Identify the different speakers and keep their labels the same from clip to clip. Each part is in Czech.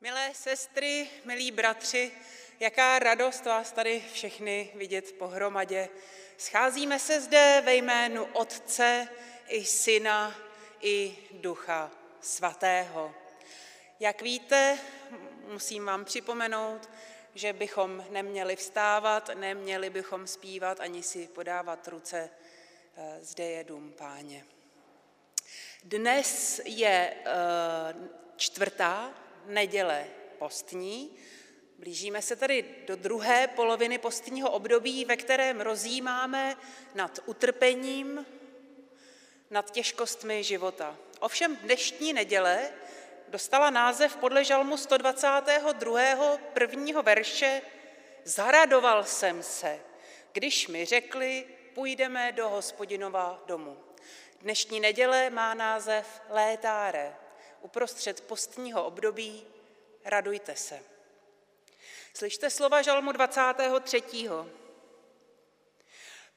Speaker 1: Milé sestry, milí bratři, jaká radost vás tady všechny vidět pohromadě. Scházíme se zde ve jménu Otce i Syna i Ducha Svatého. Jak víte, musím vám připomenout, že bychom neměli vstávat, neměli bychom zpívat ani si podávat ruce. Eh, zde je dům páně. Dnes je eh, čtvrtá neděle postní. Blížíme se tedy do druhé poloviny postního období, ve kterém rozjímáme nad utrpením, nad těžkostmi života. Ovšem dnešní neděle dostala název podle žalmu 122. prvního verše Zaradoval jsem se, když mi řekli, půjdeme do hospodinova domu. Dnešní neděle má název Létáre, uprostřed postního období radujte se. Slyšte slova žalmu 23.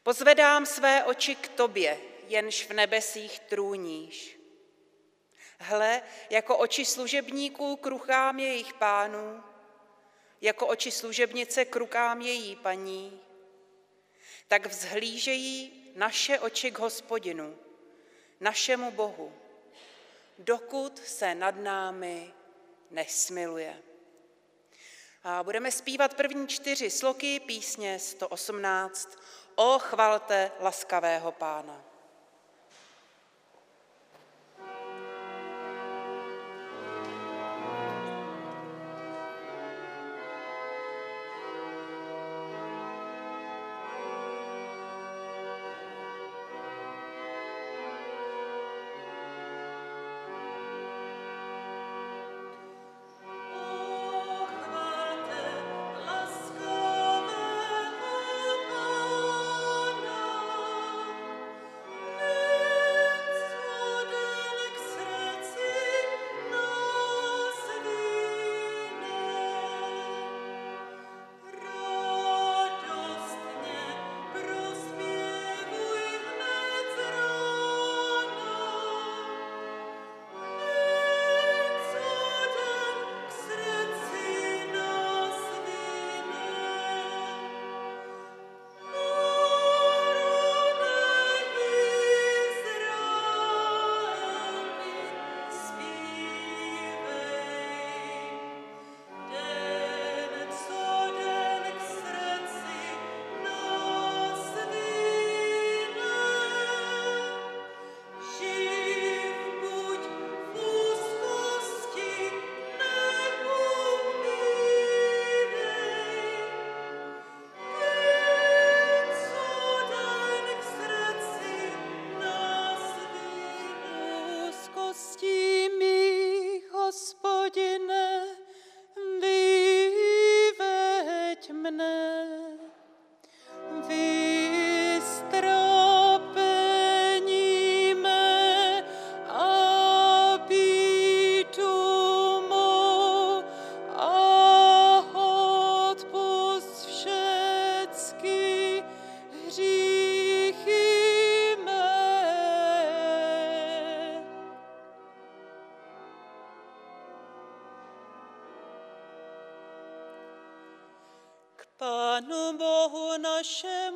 Speaker 1: Pozvedám své oči k tobě, jenž v nebesích trůníš. Hle, jako oči služebníků k rukám jejich pánů, jako oči služebnice k rukám její paní, tak vzhlížejí naše oči k hospodinu, našemu Bohu, dokud se nad námi nesmiluje. A budeme zpívat první čtyři sloky písně 118 O chvalte laskavého pána.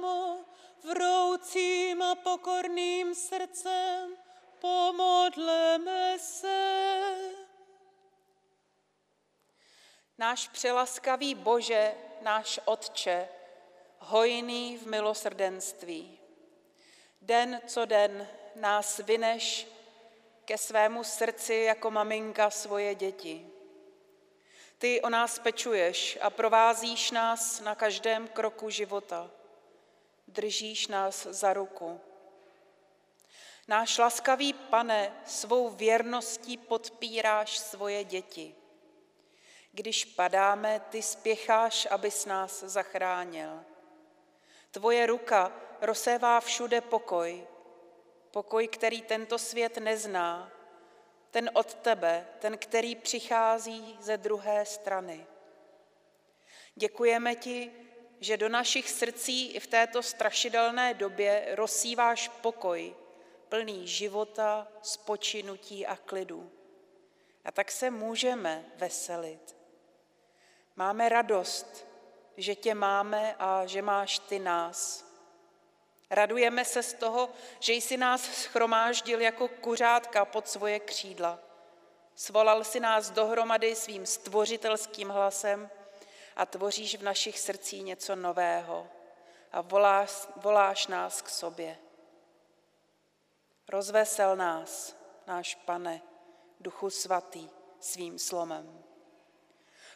Speaker 2: Našemu, vroucím a pokorným srdcem, pomodleme se.
Speaker 1: Náš přelaskavý Bože, náš Otče, hojný v milosrdenství. Den co den nás vyneš ke svému srdci jako maminka svoje děti. Ty o nás pečuješ a provázíš nás na každém kroku života. Držíš nás za ruku. Náš laskavý pane, svou věrností podpíráš svoje děti. Když padáme, ty spěcháš, abys nás zachránil. Tvoje ruka rozsévá všude pokoj, pokoj, který tento svět nezná, ten od tebe, ten, který přichází ze druhé strany. Děkujeme ti, že do našich srdcí i v této strašidelné době rozsíváš pokoj, plný života, spočinutí a klidu. A tak se můžeme veselit. Máme radost, že tě máme a že máš ty nás. Radujeme se z toho, že jsi nás schromáždil jako kuřátka pod svoje křídla. Svolal si nás dohromady svým stvořitelským hlasem a tvoříš v našich srdcích něco nového a voláš, voláš nás k sobě. Rozvesel nás, náš pane, Duchu Svatý, svým slomem.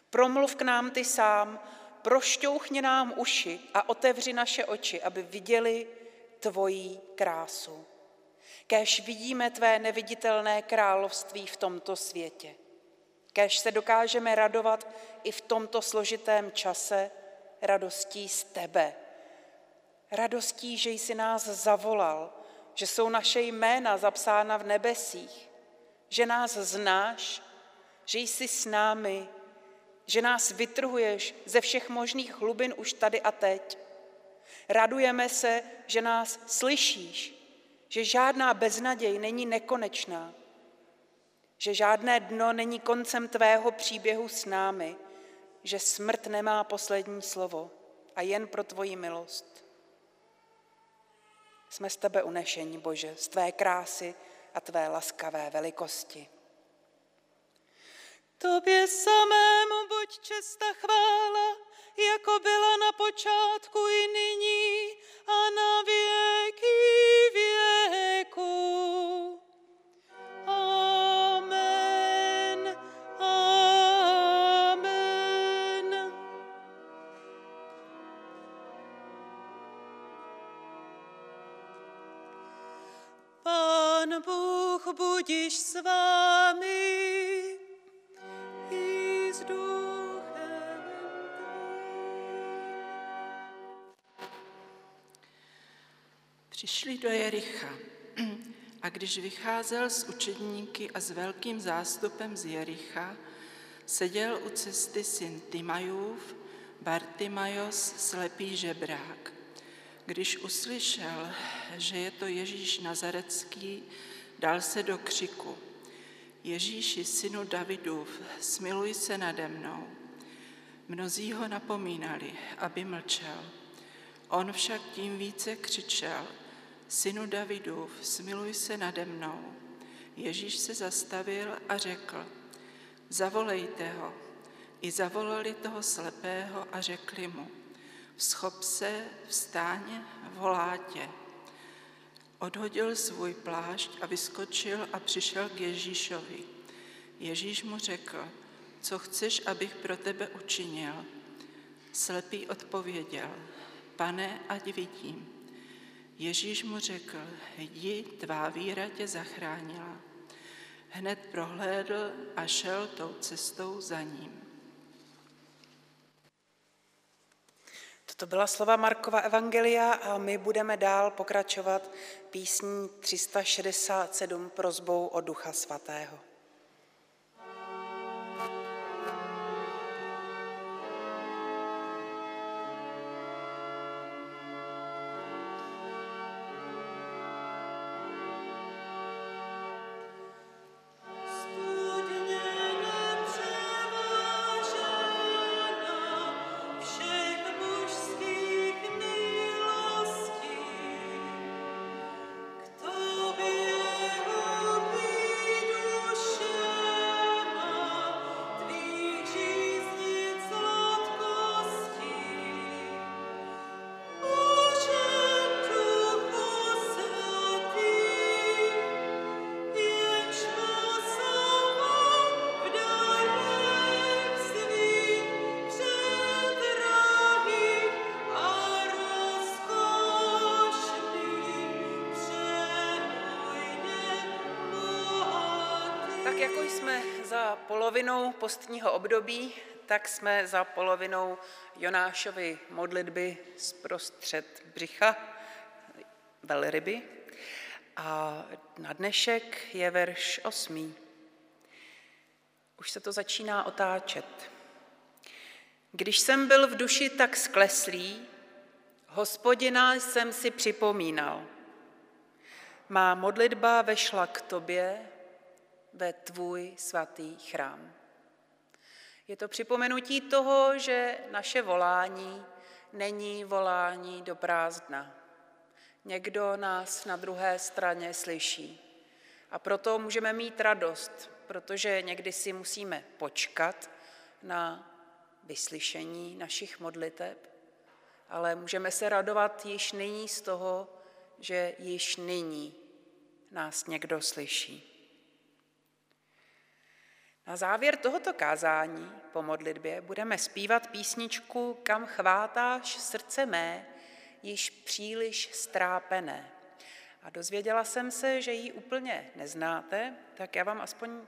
Speaker 1: Promluv k nám ty sám, prošťouchni nám uši a otevři naše oči, aby viděli tvojí krásu. Kéž vidíme tvé neviditelné království v tomto světě. Kéž se dokážeme radovat i v tomto složitém čase radostí z tebe. Radostí, že jsi nás zavolal, že jsou naše jména zapsána v nebesích, že nás znáš, že jsi s námi, že nás vytrhuješ ze všech možných hlubin už tady a teď. Radujeme se, že nás slyšíš, že žádná beznaděj není nekonečná, že žádné dno není koncem tvého příběhu s námi, že smrt nemá poslední slovo a jen pro tvoji milost. Jsme z tebe unešení, Bože, z tvé krásy a tvé laskavé velikosti.
Speaker 2: Tobě samému buď česta chvála, jako byla na počátku i nyní a na věky věku. Budiš s vámi. i s duchem
Speaker 3: Přišli do Jericha a když vycházel s učedníky a s velkým zástupem z Jericha, seděl u cesty syn Timajův, Bartimajos, slepý žebrák. Když uslyšel, že je to Ježíš Nazarecký, dal se do křiku. Ježíši, synu Davidův, smiluj se nade mnou. Mnozí ho napomínali, aby mlčel. On však tím více křičel, synu Davidův, smiluj se nade mnou. Ježíš se zastavil a řekl, zavolejte ho. I zavolali toho slepého a řekli mu, vzchop se, vstáň, volá tě. Odhodil svůj plášť a vyskočil a přišel k Ježíšovi. Ježíš mu řekl, co chceš, abych pro tebe učinil? Slepý odpověděl, pane, ať vidím. Ježíš mu řekl, jdi, tvá víra tě zachránila. Hned prohlédl a šel tou cestou za ním.
Speaker 1: Toto byla slova Markova Evangelia a my budeme dál pokračovat písní 367 prozbou o Ducha Svatého. Jsme za polovinou postního období, tak jsme za polovinou Jonášovy modlitby zprostřed břicha velryby. A na dnešek je verš osmý. Už se to začíná otáčet. Když jsem byl v duši tak skleslý, hospodina jsem si připomínal. Má modlitba vešla k tobě ve tvůj svatý chrám. Je to připomenutí toho, že naše volání není volání do prázdna. Někdo nás na druhé straně slyší. A proto můžeme mít radost, protože někdy si musíme počkat na vyslyšení našich modliteb, ale můžeme se radovat již nyní z toho, že již nyní nás někdo slyší. Na závěr tohoto kázání po modlitbě budeme zpívat písničku Kam chvátáš srdce mé, již příliš strápené. A dozvěděla jsem se, že ji úplně neznáte, tak já vám aspoň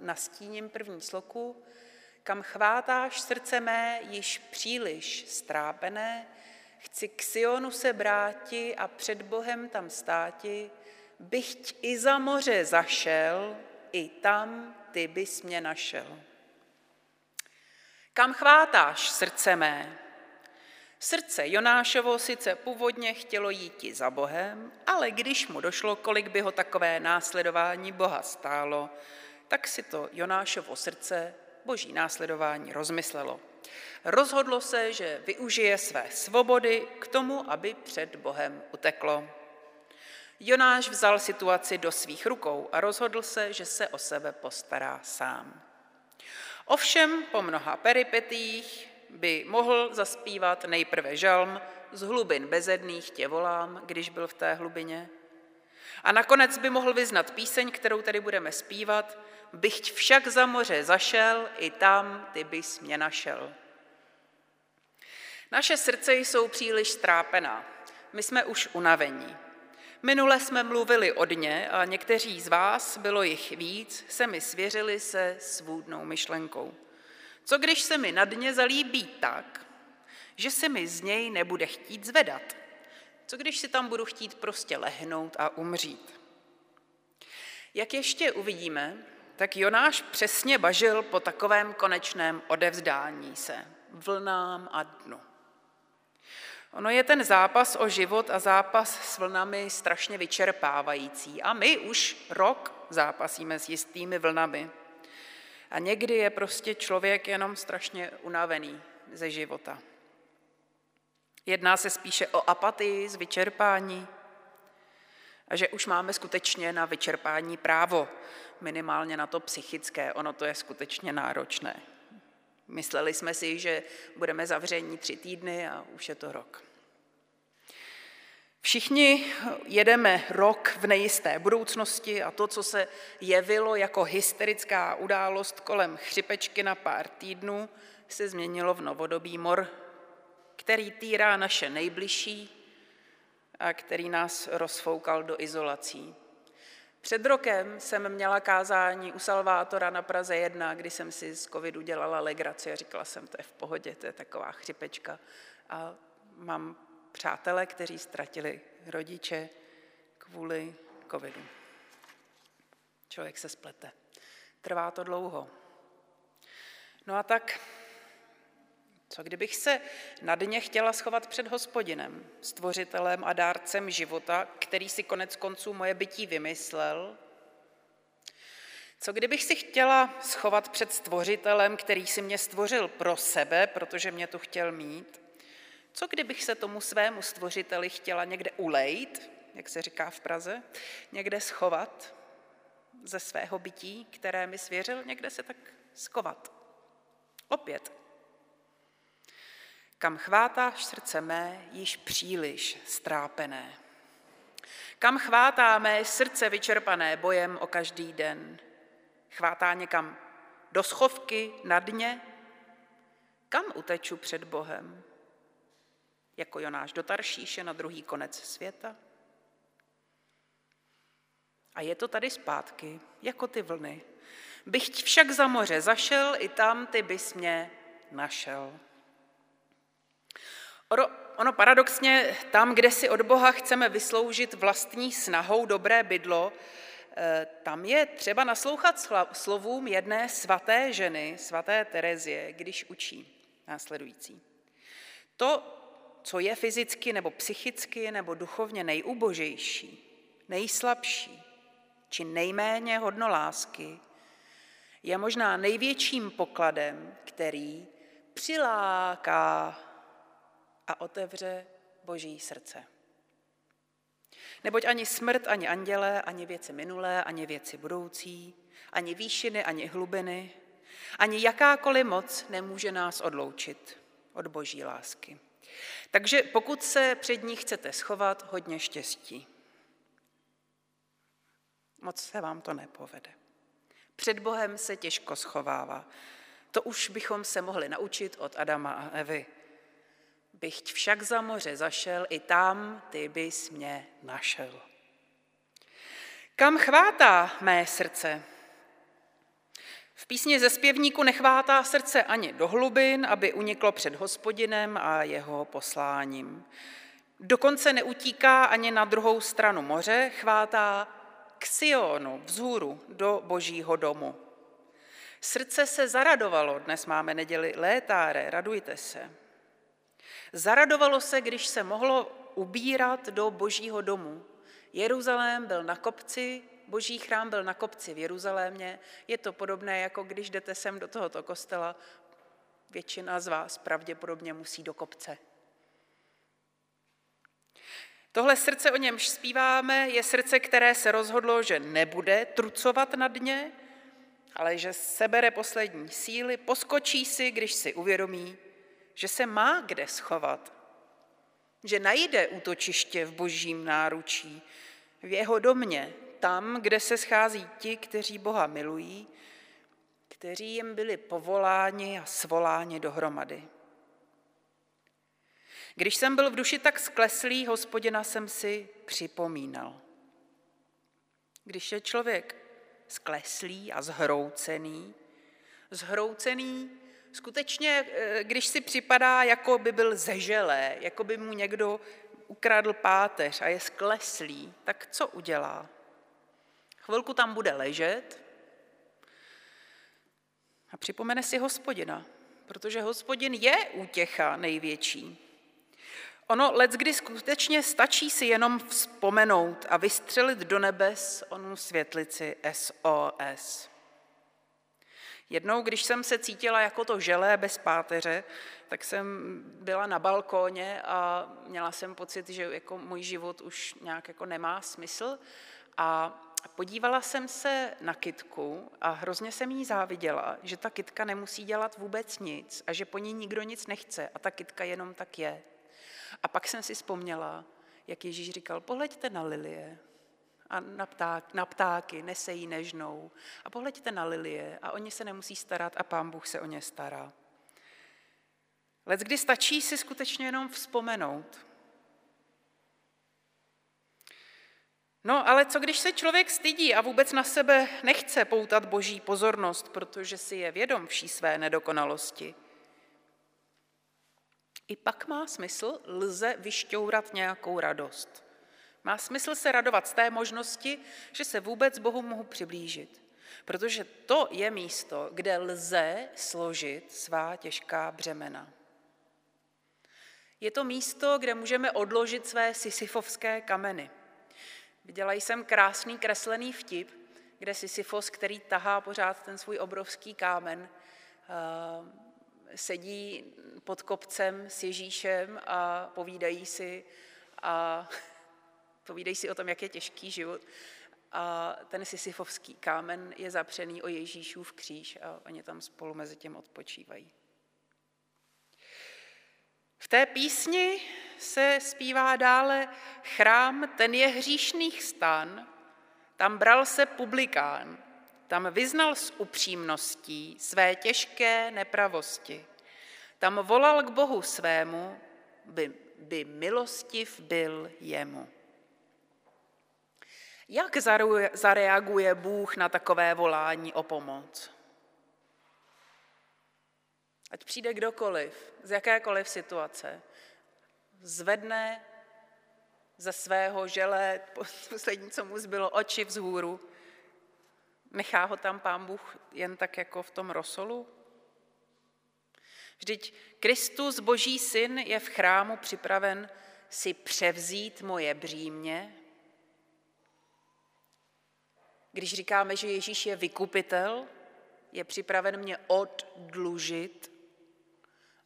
Speaker 1: nastíním první sloku. Kam chvátáš srdce mé, již příliš strápené, chci k Sionu se bráti a před Bohem tam státi, byť i za moře zašel, i tam ty bys mě našel. Kam chvátáš srdce mé? Srdce Jonášovo sice původně chtělo jít za Bohem, ale když mu došlo, kolik by ho takové následování Boha stálo, tak si to Jonášovo srdce boží následování rozmyslelo. Rozhodlo se, že využije své svobody k tomu, aby před Bohem uteklo. Jonáš vzal situaci do svých rukou a rozhodl se, že se o sebe postará sám. Ovšem po mnoha peripetích by mohl zaspívat nejprve žalm z hlubin bezedných tě volám, když byl v té hlubině. A nakonec by mohl vyznat píseň, kterou tady budeme zpívat, Bych však za moře zašel, i tam ty bys mě našel. Naše srdce jsou příliš strápená. My jsme už unavení. Minule jsme mluvili o dně a někteří z vás, bylo jich víc, se mi svěřili se svůdnou myšlenkou. Co když se mi na dně zalíbí tak, že se mi z něj nebude chtít zvedat? Co když si tam budu chtít prostě lehnout a umřít? Jak ještě uvidíme, tak Jonáš přesně bažil po takovém konečném odevzdání se, vlnám a dnu. Ono je ten zápas o život a zápas s vlnami strašně vyčerpávající. A my už rok zápasíme s jistými vlnami. A někdy je prostě člověk jenom strašně unavený ze života. Jedná se spíše o apatii z vyčerpání a že už máme skutečně na vyčerpání právo, minimálně na to psychické, ono to je skutečně náročné. Mysleli jsme si, že budeme zavření tři týdny a už je to rok. Všichni jedeme rok v nejisté budoucnosti a to, co se jevilo jako hysterická událost kolem chřipečky na pár týdnů, se změnilo v novodobý mor, který týrá naše nejbližší a který nás rozfoukal do izolací. Před rokem jsem měla kázání u Salvátora na Praze 1, kdy jsem si z covidu dělala legraci a říkala jsem, to je v pohodě, to je taková chřipečka. A mám přátele, kteří ztratili rodiče kvůli covidu. Člověk se splete. Trvá to dlouho. No a tak, co kdybych se na dně chtěla schovat před hospodinem, stvořitelem a dárcem života, který si konec konců moje bytí vymyslel? Co kdybych si chtěla schovat před stvořitelem, který si mě stvořil pro sebe, protože mě tu chtěl mít? Co kdybych se tomu svému stvořiteli chtěla někde ulejt, jak se říká v Praze, někde schovat ze svého bytí, které mi svěřil, někde se tak schovat. Opět. Kam chvátáš srdce mé, již příliš strápené. Kam chvátá mé srdce vyčerpané bojem o každý den. Chvátá někam do schovky, na dně? Kam uteču před Bohem? jako Jonáš do Taršíše na druhý konec světa. A je to tady zpátky, jako ty vlny. Bych však za moře zašel, i tam ty bys mě našel. Ono, ono paradoxně, tam, kde si od Boha chceme vysloužit vlastní snahou dobré bydlo, eh, tam je třeba naslouchat slovům jedné svaté ženy, svaté Terezie, když učí následující. To, co je fyzicky nebo psychicky nebo duchovně nejubožejší, nejslabší či nejméně hodno lásky, je možná největším pokladem, který přiláká a otevře Boží srdce. Neboť ani smrt, ani anděle, ani věci minulé, ani věci budoucí, ani výšiny, ani hlubiny, ani jakákoliv moc nemůže nás odloučit od boží lásky. Takže pokud se před ní chcete schovat, hodně štěstí. Moc se vám to nepovede. Před Bohem se těžko schovává. To už bychom se mohli naučit od Adama a Evy. Bych však za moře zašel, i tam ty bys mě našel. Kam chvátá mé srdce? V písni ze zpěvníku nechvátá srdce ani do hlubin, aby uniklo před hospodinem a jeho posláním. Dokonce neutíká ani na druhou stranu moře, chvátá k Sionu, vzhůru, do božího domu. Srdce se zaradovalo, dnes máme neděli létáre, radujte se. Zaradovalo se, když se mohlo ubírat do božího domu. Jeruzalém byl na kopci, boží chrám byl na kopci v Jeruzalémě. Je to podobné, jako když jdete sem do tohoto kostela, většina z vás pravděpodobně musí do kopce. Tohle srdce, o němž zpíváme, je srdce, které se rozhodlo, že nebude trucovat na dně, ale že sebere poslední síly, poskočí si, když si uvědomí, že se má kde schovat, že najde útočiště v božím náručí, v jeho domě, tam, kde se schází ti, kteří Boha milují, kteří jim byli povoláni a svoláni dohromady. Když jsem byl v duši tak skleslý, hospodina jsem si připomínal. Když je člověk skleslý a zhroucený, zhroucený skutečně, eh, když si připadá, jako by byl zeželé, jako by mu někdo ukradl páteř a je skleslý, tak co udělá? Chvilku tam bude ležet a připomene si hospodina, protože hospodin je útěcha největší. Ono let, kdy skutečně stačí si jenom vzpomenout a vystřelit do nebes onu světlici SOS. Jednou, když jsem se cítila jako to želé bez páteře, tak jsem byla na balkóně a měla jsem pocit, že jako můj život už nějak jako nemá smysl. A podívala jsem se na kitku a hrozně jsem jí záviděla, že ta kitka nemusí dělat vůbec nic a že po ní nikdo nic nechce a ta kitka jenom tak je. A pak jsem si vzpomněla, jak Ježíš říkal, pohleďte na lilie a na, pták, na ptáky, nesejí nežnou. A pohleďte na lilie a oni se nemusí starat a pán Bůh se o ně stará. Lec kdy stačí si skutečně jenom vzpomenout. No ale co když se člověk stydí a vůbec na sebe nechce poutat boží pozornost, protože si je vědom vší své nedokonalosti? I pak má smysl, lze vyšťourat nějakou radost. Má smysl se radovat z té možnosti, že se vůbec Bohu mohu přiblížit. Protože to je místo, kde lze složit svá těžká břemena. Je to místo, kde můžeme odložit své sisyfovské kameny. Viděla jsem krásný kreslený vtip, kde Sisyfos, který tahá pořád ten svůj obrovský kámen, eh, sedí pod kopcem s Ježíšem a povídají si a povídají si o tom, jak je těžký život. A ten sisyfovský kámen je zapřený o Ježíšův kříž a oni tam spolu mezi tím odpočívají. V té písni se zpívá dále chrám, ten je hříšných stan, tam bral se publikán, tam vyznal s upřímností své těžké nepravosti. Tam volal k Bohu svému, by, by milostiv byl jemu. Jak zareaguje Bůh na takové volání o pomoc? Ať přijde kdokoliv, z jakékoliv situace, zvedne ze svého žele, poslední, co mu zbylo, oči vzhůru, nechá ho tam pán Bůh jen tak jako v tom rosolu? Vždyť Kristus, boží syn, je v chrámu připraven si převzít moje břímě. Když říkáme, že Ježíš je vykupitel, je připraven mě oddlužit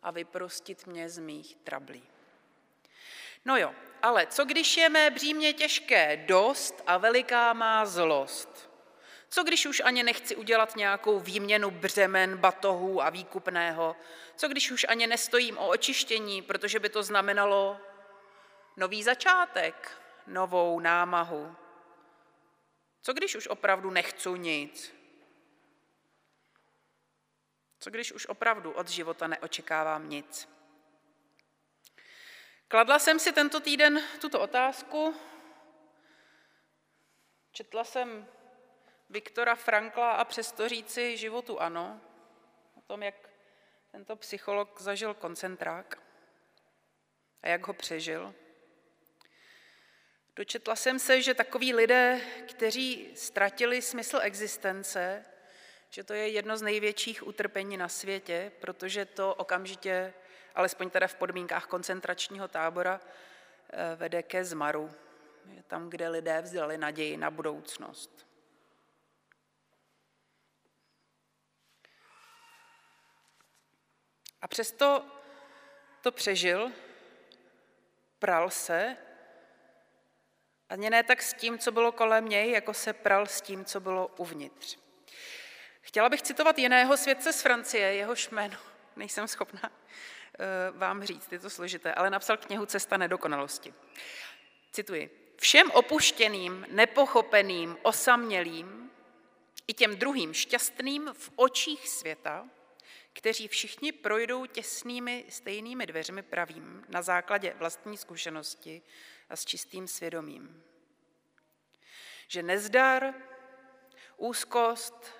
Speaker 1: a vyprostit mě z mých trablí. No jo, ale co když je mé břímě těžké dost a veliká má zlost? Co když už ani nechci udělat nějakou výměnu břemen, batohů a výkupného? Co když už ani nestojím o očištění, protože by to znamenalo nový začátek, novou námahu? Co když už opravdu nechci nic? Co když už opravdu od života neočekávám nic? Kladla jsem si tento týden tuto otázku. Četla jsem Viktora Frankla a přesto říci životu ano, o tom, jak tento psycholog zažil koncentrák a jak ho přežil. Dočetla jsem se, že takoví lidé, kteří ztratili smysl existence, že to je jedno z největších utrpení na světě, protože to okamžitě, alespoň teda v podmínkách koncentračního tábora, eh, vede ke zmaru. Je tam, kde lidé vzdali naději na budoucnost. A přesto to přežil, pral se, ani ne tak s tím, co bylo kolem něj, jako se pral s tím, co bylo uvnitř. Chtěla bych citovat jiného svědce z Francie, jehož jméno nejsem schopna eh, vám říct, je to složité, ale napsal knihu Cesta nedokonalosti. Cituji. Všem opuštěným, nepochopeným, osamělým i těm druhým šťastným v očích světa, kteří všichni projdou těsnými stejnými dveřmi pravým na základě vlastní zkušenosti a s čistým svědomím. Že nezdar, úzkost,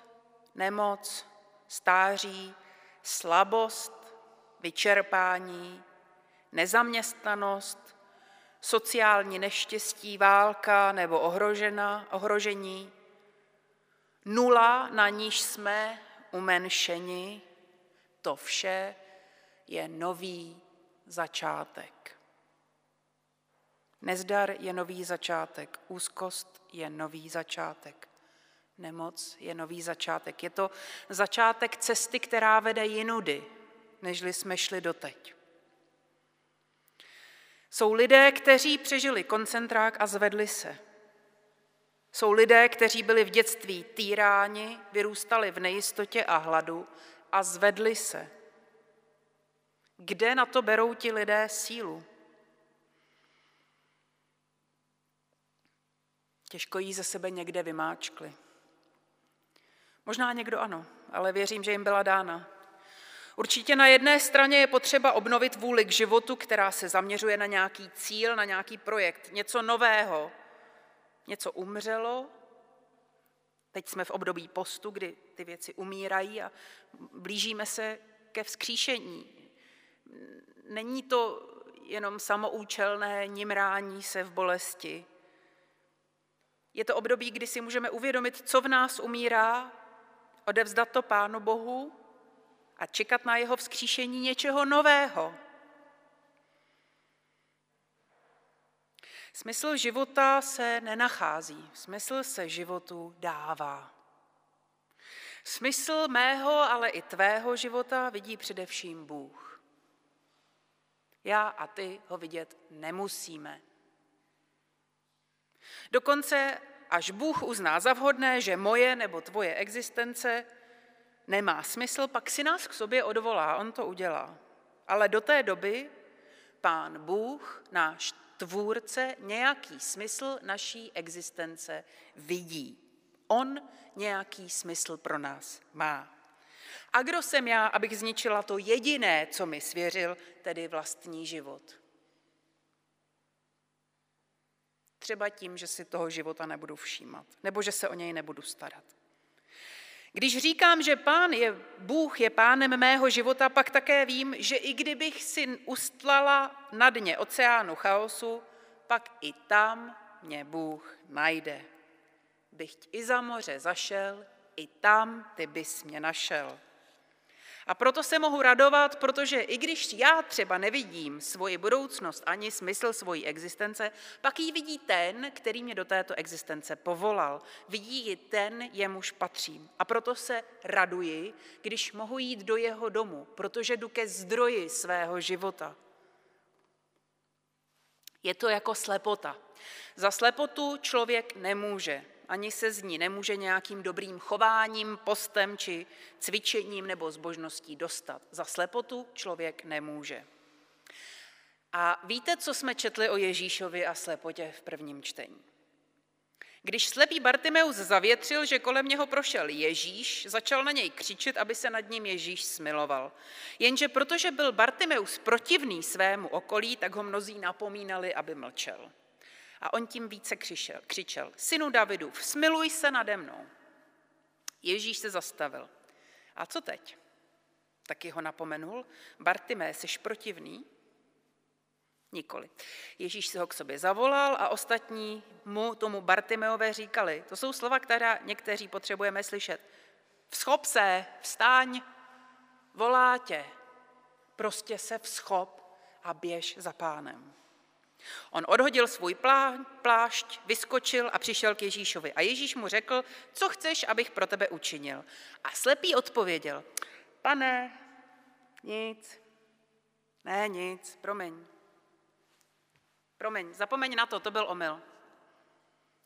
Speaker 1: nemoc, stáří, slabost, vyčerpání, nezaměstnanost, sociální neštěstí, válka nebo ohrožena, ohrožení, nula, na níž jsme umenšeni, to vše je nový začátek. Nezdar je nový začátek, úzkost je nový začátek. Nemoc je nový začátek. Je to začátek cesty, která vede jinudy, nežli jsme šli doteď. Jsou lidé, kteří přežili koncentrák a zvedli se. Jsou lidé, kteří byli v dětství týráni, vyrůstali v nejistotě a hladu a zvedli se. Kde na to berou ti lidé sílu? Těžko jí ze sebe někde vymáčkli. Možná někdo ano, ale věřím, že jim byla dána. Určitě na jedné straně je potřeba obnovit vůli k životu, která se zaměřuje na nějaký cíl, na nějaký projekt, něco nového. Něco umřelo, teď jsme v období postu, kdy ty věci umírají a blížíme se ke vzkříšení. Není to jenom samoučelné nimrání se v bolesti. Je to období, kdy si můžeme uvědomit, co v nás umírá odevzdat to Pánu Bohu a čekat na jeho vzkříšení něčeho nového. Smysl života se nenachází, smysl se životu dává. Smysl mého, ale i tvého života vidí především Bůh. Já a ty ho vidět nemusíme. Dokonce Až Bůh uzná za vhodné, že moje nebo tvoje existence nemá smysl, pak si nás k sobě odvolá, on to udělá. Ale do té doby pán Bůh, náš tvůrce, nějaký smysl naší existence vidí. On nějaký smysl pro nás má. A kdo jsem já, abych zničila to jediné, co mi svěřil, tedy vlastní život? Třeba tím, že si toho života nebudu všímat, nebo že se o něj nebudu starat. Když říkám, že pán je, Bůh je pánem mého života, pak také vím, že i kdybych si ustlala na dně oceánu chaosu, pak i tam mě Bůh najde. Bych i za moře zašel, i tam ty bys mě našel. A proto se mohu radovat, protože i když já třeba nevidím svoji budoucnost ani smysl svojí existence, pak ji vidí ten, který mě do této existence povolal. Vidí ji ten, jemuž patřím. A proto se raduji, když mohu jít do jeho domu, protože jdu ke zdroji svého života. Je to jako slepota. Za slepotu člověk nemůže ani se z ní nemůže nějakým dobrým chováním, postem či cvičením nebo zbožností dostat. Za slepotu člověk nemůže. A víte, co jsme četli o Ježíšovi a slepotě v prvním čtení? Když slepý Bartimeus zavětřil, že kolem něho prošel Ježíš, začal na něj křičet, aby se nad ním Ježíš smiloval. Jenže protože byl Bartimeus protivný svému okolí, tak ho mnozí napomínali, aby mlčel. A on tím více křičel, křičel, synu Davidův, smiluj se nade mnou. Ježíš se zastavil. A co teď? Taky ho napomenul, Bartimé, jsi protivný? Nikoli. Ježíš se ho k sobě zavolal a ostatní mu, tomu Bartimeové, říkali. To jsou slova, která někteří potřebujeme slyšet. Vschop se, vstáň, volá tě. Prostě se vschop a běž za pánem. On odhodil svůj plášť, vyskočil a přišel k Ježíšovi. A Ježíš mu řekl, co chceš, abych pro tebe učinil. A slepý odpověděl, pane, nic, ne, nic, promiň. Promiň, zapomeň na to, to byl omyl.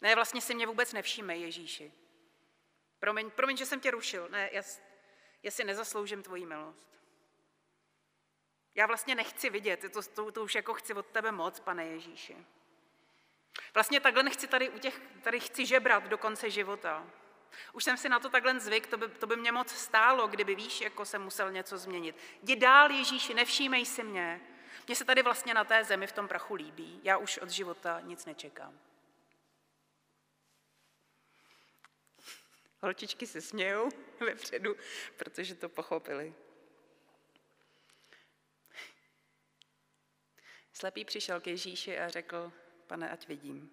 Speaker 1: Ne, vlastně si mě vůbec nevšímej, Ježíši. Promiň, promiň, že jsem tě rušil. Ne, já, já si nezasloužím tvoji milost. Já vlastně nechci vidět, to, to, to už jako chci od tebe moc, pane Ježíši. Vlastně takhle nechci tady u těch, tady chci žebrat do konce života. Už jsem si na to takhle zvyk, to by, to by mě moc stálo, kdyby víš, jako jsem musel něco změnit. Jdi dál, Ježíši, nevšímej si mě. Mně se tady vlastně na té zemi v tom prachu líbí. Já už od života nic nečekám. Holčičky se smějou vepředu, protože to pochopili. Slepý přišel k Ježíši a řekl, pane, ať vidím.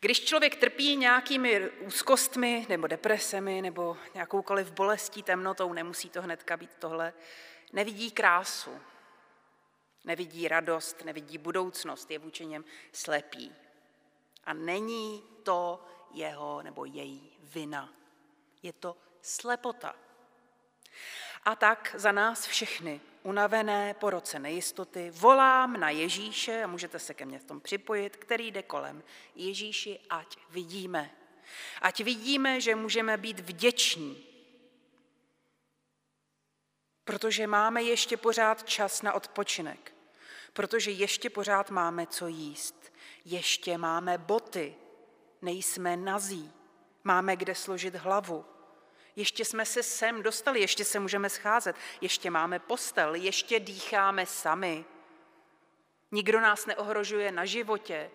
Speaker 1: Když člověk trpí nějakými úzkostmi nebo depresemi nebo nějakoukoliv bolestí, temnotou, nemusí to hnedka být tohle, nevidí krásu, nevidí radost, nevidí budoucnost, je vůči něm slepý. A není to jeho nebo její vina. Je to slepota. A tak za nás všechny unavené po roce nejistoty, volám na Ježíše, a můžete se ke mně v tom připojit, který jde kolem. Ježíši, ať vidíme. Ať vidíme, že můžeme být vděční, protože máme ještě pořád čas na odpočinek, protože ještě pořád máme co jíst, ještě máme boty, nejsme nazí, máme kde složit hlavu, ještě jsme se sem dostali, ještě se můžeme scházet, ještě máme postel, ještě dýcháme sami. Nikdo nás neohrožuje na životě,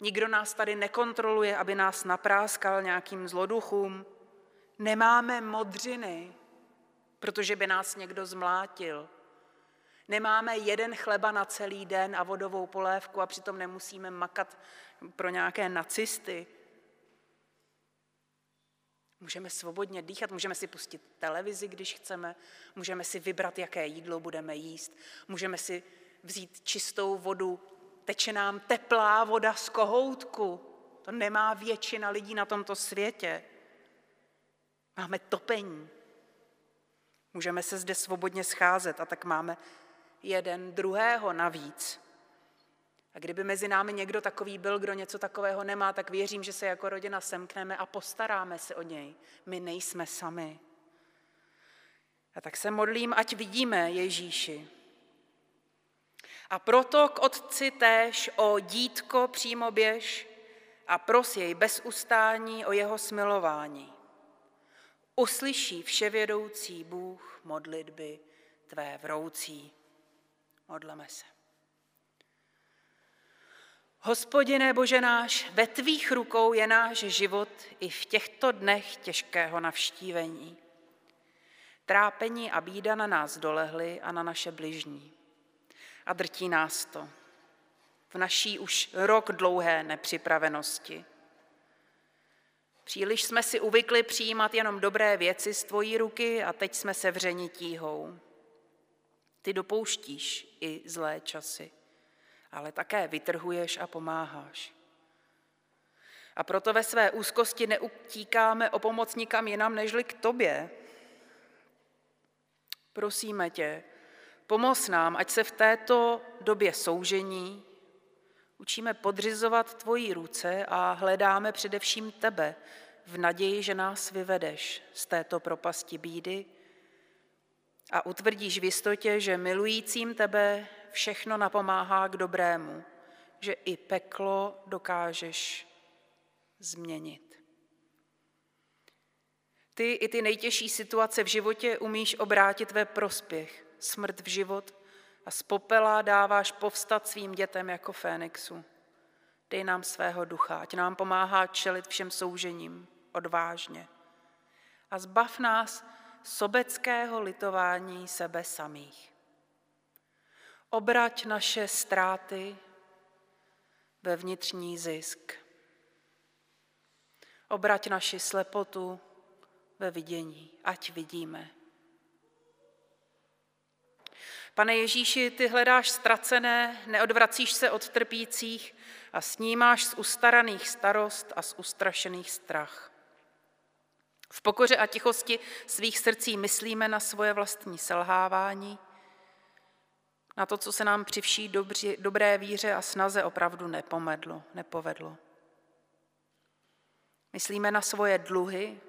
Speaker 1: nikdo nás tady nekontroluje, aby nás napráskal nějakým zloduchům. Nemáme modřiny, protože by nás někdo zmlátil. Nemáme jeden chleba na celý den a vodovou polévku a přitom nemusíme makat pro nějaké nacisty. Můžeme svobodně dýchat, můžeme si pustit televizi, když chceme, můžeme si vybrat, jaké jídlo budeme jíst, můžeme si vzít čistou vodu, teče nám teplá voda z kohoutku. To nemá většina lidí na tomto světě. Máme topení. Můžeme se zde svobodně scházet a tak máme jeden druhého navíc. A kdyby mezi námi někdo takový byl, kdo něco takového nemá, tak věřím, že se jako rodina semkneme a postaráme se o něj. My nejsme sami. A tak se modlím, ať vidíme Ježíši. A proto k otci též o dítko přímo běž a pros jej bez ustání o jeho smilování. Uslyší vševědoucí Bůh modlitby tvé vroucí. Modleme se. Hospodine Bože náš, ve tvých rukou je náš život i v těchto dnech těžkého navštívení. Trápení a bída na nás dolehly a na naše bližní. A drtí nás to v naší už rok dlouhé nepřipravenosti. Příliš jsme si uvykli přijímat jenom dobré věci z tvojí ruky a teď jsme se vřeni tíhou. Ty dopouštíš i zlé časy, ale také vytrhuješ a pomáháš. A proto ve své úzkosti neutíkáme o pomoc nikam jinam, nežli k tobě. Prosíme tě, pomoz nám, ať se v této době soužení učíme podřizovat tvojí ruce a hledáme především tebe v naději, že nás vyvedeš z této propasti bídy a utvrdíš v jistotě, že milujícím tebe všechno napomáhá k dobrému, že i peklo dokážeš změnit. Ty i ty nejtěžší situace v životě umíš obrátit ve prospěch, smrt v život a z popela dáváš povstat svým dětem jako Fénixu. Dej nám svého ducha, ať nám pomáhá čelit všem soužením odvážně. A zbav nás sobeckého litování sebe samých. Obrať naše ztráty ve vnitřní zisk. Obrať naši slepotu ve vidění, ať vidíme. Pane Ježíši, ty hledáš ztracené, neodvracíš se od trpících a snímáš z ustaraných starost a z ustrašených strach. V pokoře a tichosti svých srdcí myslíme na svoje vlastní selhávání, na to, co se nám při vší dobří, dobré víře a snaze opravdu nepomedlo, nepovedlo. Myslíme na svoje dluhy,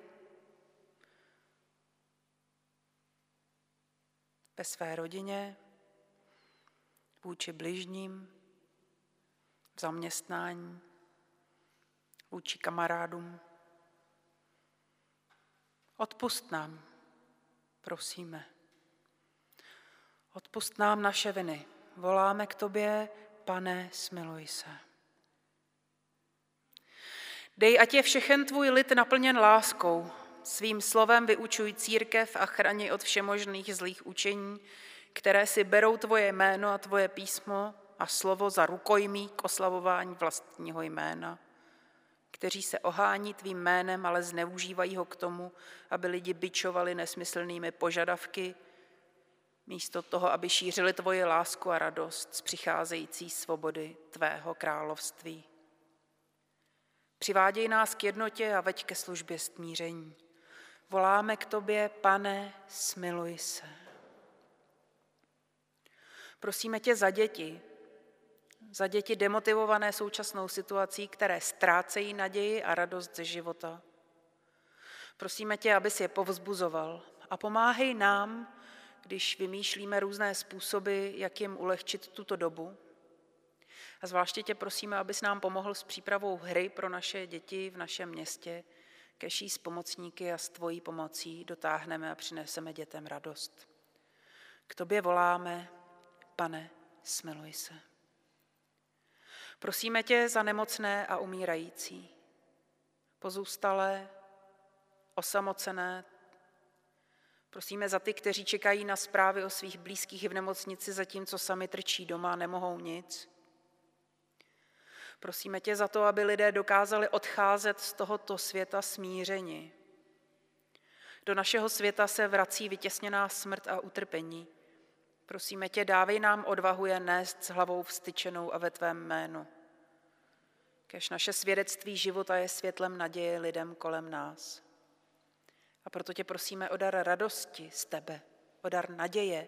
Speaker 1: ve své rodině, vůči bližním, v zaměstnání, vůči kamarádům. Odpust nám, prosíme. Odpust nám naše viny. Voláme k tobě, pane, smiluj se. Dej, ať je všechen tvůj lid naplněn láskou, svým slovem vyučuj církev a chrani od všemožných zlých učení, které si berou tvoje jméno a tvoje písmo a slovo za rukojmí k oslavování vlastního jména, kteří se ohání tvým jménem, ale zneužívají ho k tomu, aby lidi byčovali nesmyslnými požadavky, místo toho, aby šířili tvoje lásku a radost z přicházející svobody tvého království. Přiváděj nás k jednotě a veď ke službě stmíření. Voláme k tobě, pane, smiluj se. Prosíme tě za děti, za děti demotivované současnou situací, které ztrácejí naději a radost ze života. Prosíme tě, abys je povzbuzoval a pomáhej nám, když vymýšlíme různé způsoby, jak jim ulehčit tuto dobu. A zvláště tě prosíme, abys nám pomohl s přípravou hry pro naše děti v našem městě, keší s pomocníky a s tvojí pomocí dotáhneme a přineseme dětem radost. K tobě voláme, pane, smiluj se. Prosíme tě za nemocné a umírající, pozůstalé, osamocené. Prosíme za ty, kteří čekají na zprávy o svých blízkých v nemocnici, zatímco sami trčí doma nemohou nic. Prosíme tě za to, aby lidé dokázali odcházet z tohoto světa smířeni. Do našeho světa se vrací vytěsněná smrt a utrpení. Prosíme tě, dávej nám odvahu je nést s hlavou vstyčenou a ve tvém jménu. Kež naše svědectví života je světlem naděje lidem kolem nás. A proto tě prosíme o dar radosti z tebe, o dar naděje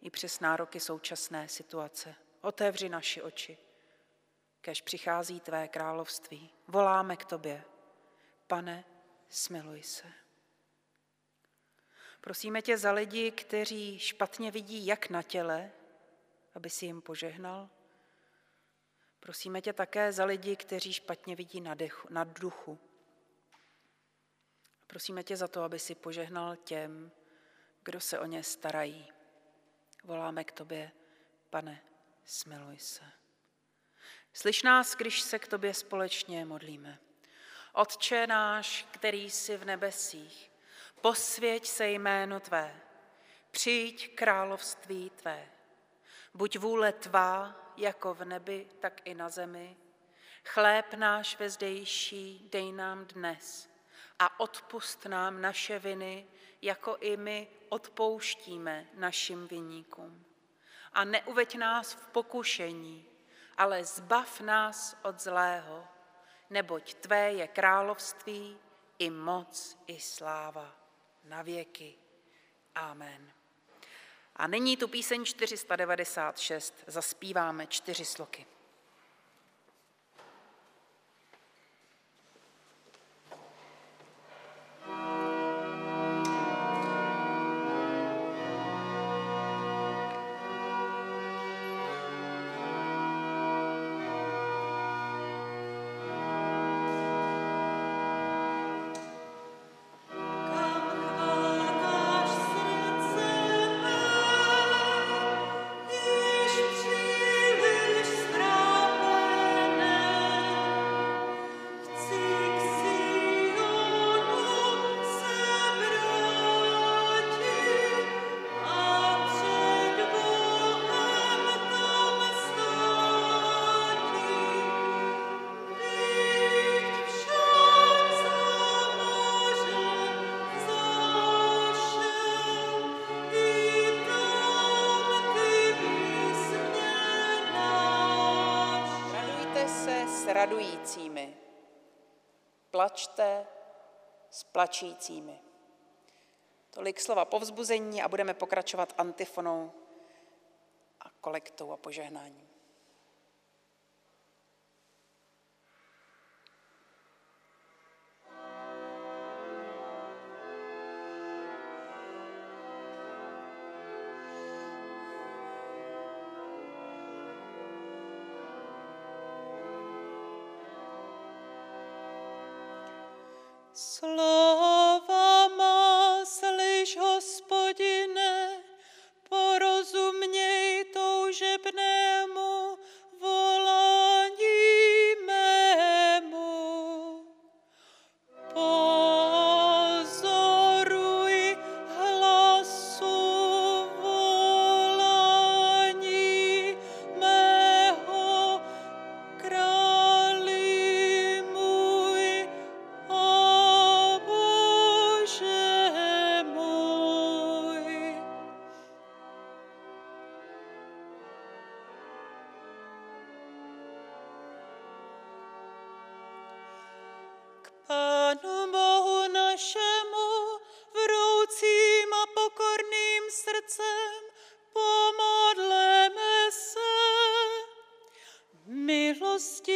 Speaker 1: i přes nároky současné situace. Otevři naši oči kež přichází tvé království. Voláme k tobě. Pane, smiluj se. Prosíme tě za lidi, kteří špatně vidí jak na těle, aby si jim požehnal. Prosíme tě také za lidi, kteří špatně vidí na, dechu, na duchu. Prosíme tě za to, aby si požehnal těm, kdo se o ně starají. Voláme k tobě, pane, smiluj se. Slyš nás, když se k tobě společně modlíme. Otče náš, který jsi v nebesích, posvěť se jméno tvé, přijď království tvé. Buď vůle tvá, jako v nebi, tak i na zemi. Chléb náš vezdejší dej nám dnes a odpust nám naše viny, jako i my odpouštíme našim viníkům. A neuveď nás v pokušení, ale zbav nás od zlého, neboť Tvé je království, i moc, i sláva na věky. Amen. A nyní tu píseň 496 zaspíváme čtyři sloky. Radujícími, plačte s plačícími. Tolik slova povzbuzení a budeme pokračovat antifonou a kolektou a požehnáním.
Speaker 2: Just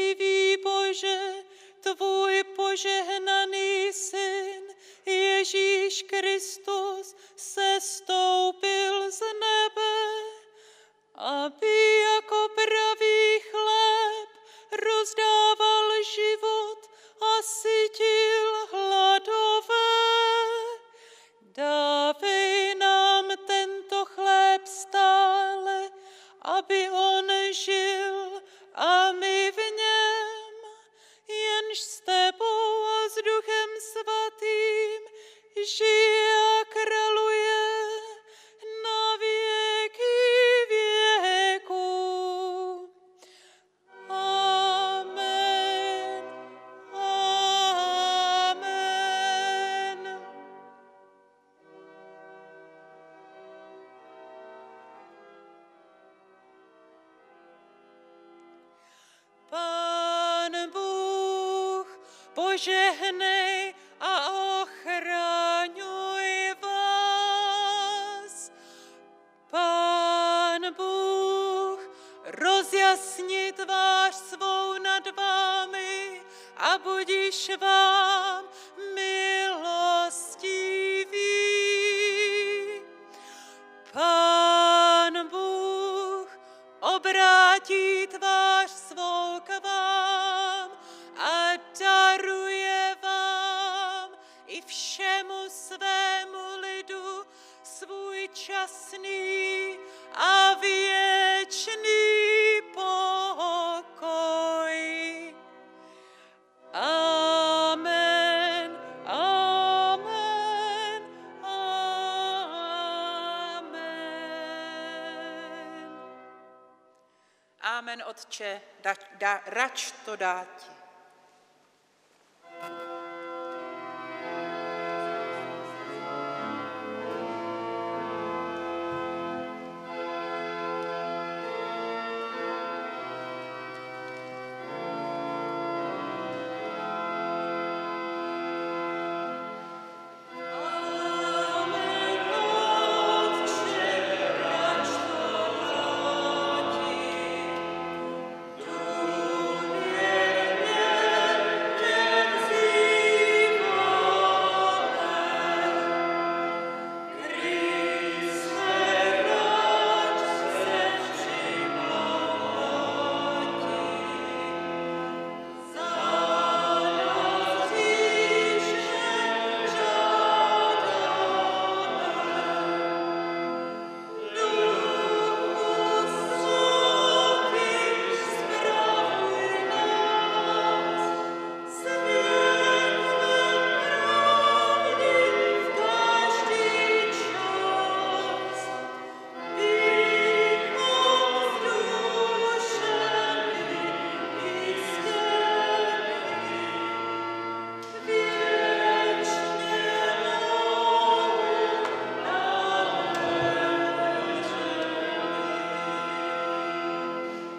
Speaker 2: požehnej a ochraňuj vás. Pán Bůh rozjasni tvář svou nad vámi a budíš vám
Speaker 1: da, rač to dáti.